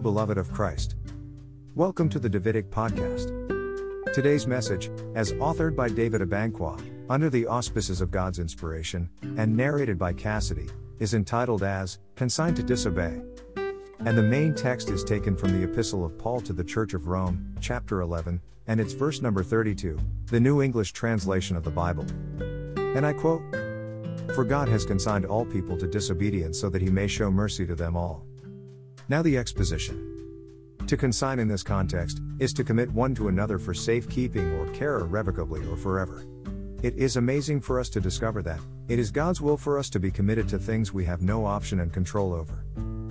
Beloved of Christ. Welcome to the Davidic Podcast. Today's message, as authored by David Abankwah, under the auspices of God's inspiration, and narrated by Cassidy, is entitled as Consigned to Disobey. And the main text is taken from the Epistle of Paul to the Church of Rome, chapter 11, and it's verse number 32, the New English translation of the Bible. And I quote For God has consigned all people to disobedience so that he may show mercy to them all. Now the exposition. To consign in this context is to commit one to another for safekeeping or care irrevocably or forever. It is amazing for us to discover that it is God's will for us to be committed to things we have no option and control over.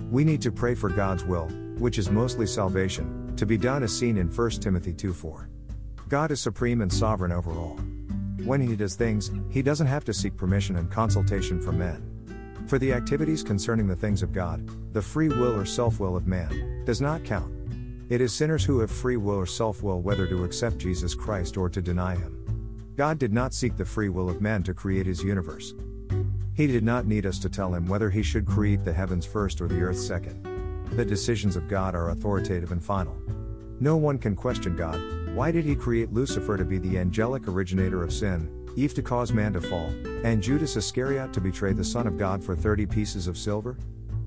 We need to pray for God's will, which is mostly salvation, to be done as seen in 1 Timothy 2:4. God is supreme and sovereign over all. When he does things, he doesn't have to seek permission and consultation from men. For the activities concerning the things of God, the free will or self will of man does not count. It is sinners who have free will or self will whether to accept Jesus Christ or to deny him. God did not seek the free will of man to create his universe. He did not need us to tell him whether he should create the heavens first or the earth second. The decisions of God are authoritative and final. No one can question God. Why did he create Lucifer to be the angelic originator of sin, Eve to cause man to fall, and Judas Iscariot to betray the Son of God for 30 pieces of silver?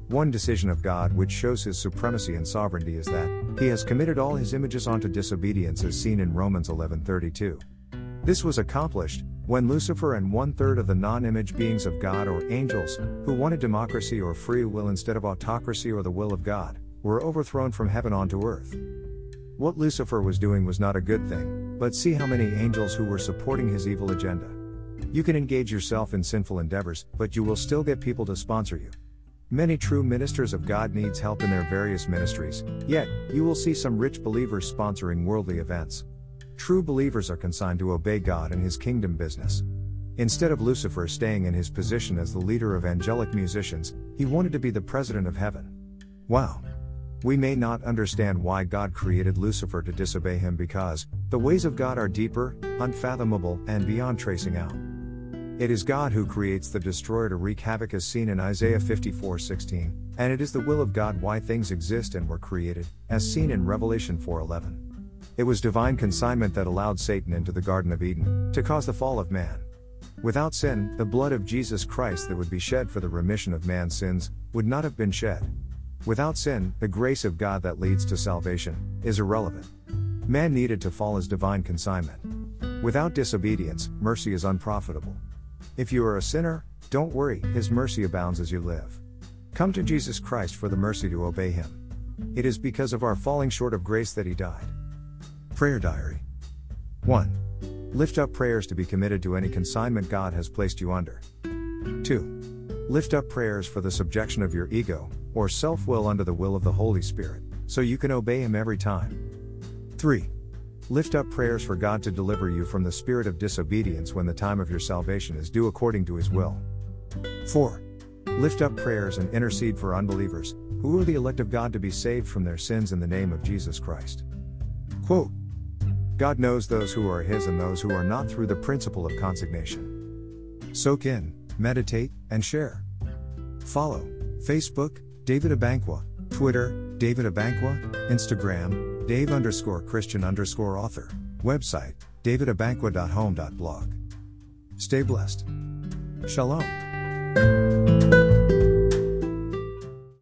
One decision of God which shows his supremacy and sovereignty is that he has committed all his images onto disobedience as seen in Romans 11:32. This was accomplished when Lucifer and one third of the non image beings of God or angels, who wanted democracy or free will instead of autocracy or the will of God, were overthrown from heaven onto earth. What Lucifer was doing was not a good thing, but see how many angels who were supporting his evil agenda. You can engage yourself in sinful endeavors, but you will still get people to sponsor you. Many true ministers of God needs help in their various ministries, yet, you will see some rich believers sponsoring worldly events. True believers are consigned to obey God and his kingdom business. Instead of Lucifer staying in his position as the leader of angelic musicians, he wanted to be the president of heaven. Wow. We may not understand why God created Lucifer to disobey him because the ways of God are deeper, unfathomable, and beyond tracing out. It is God who creates the destroyer to wreak havoc as seen in Isaiah 54:16, and it is the will of God why things exist and were created, as seen in Revelation 4:11. It was divine consignment that allowed Satan into the Garden of Eden to cause the fall of man. Without sin, the blood of Jesus Christ that would be shed for the remission of man's sins would not have been shed. Without sin, the grace of God that leads to salvation is irrelevant. Man needed to fall as divine consignment. Without disobedience, mercy is unprofitable. If you are a sinner, don't worry, His mercy abounds as you live. Come to Jesus Christ for the mercy to obey Him. It is because of our falling short of grace that He died. Prayer Diary 1. Lift up prayers to be committed to any consignment God has placed you under. 2. Lift up prayers for the subjection of your ego, or self will under the will of the Holy Spirit, so you can obey Him every time. 3. Lift up prayers for God to deliver you from the spirit of disobedience when the time of your salvation is due according to His will. 4. Lift up prayers and intercede for unbelievers, who are the elect of God to be saved from their sins in the name of Jesus Christ. Quote God knows those who are His and those who are not through the principle of consignation. Soak in, meditate, and share. Follow Facebook, David Abankwah, Twitter, David Abankwah, Instagram, Dave underscore Christian underscore author, website, davidabankwah.home.blog. Stay blessed. Shalom.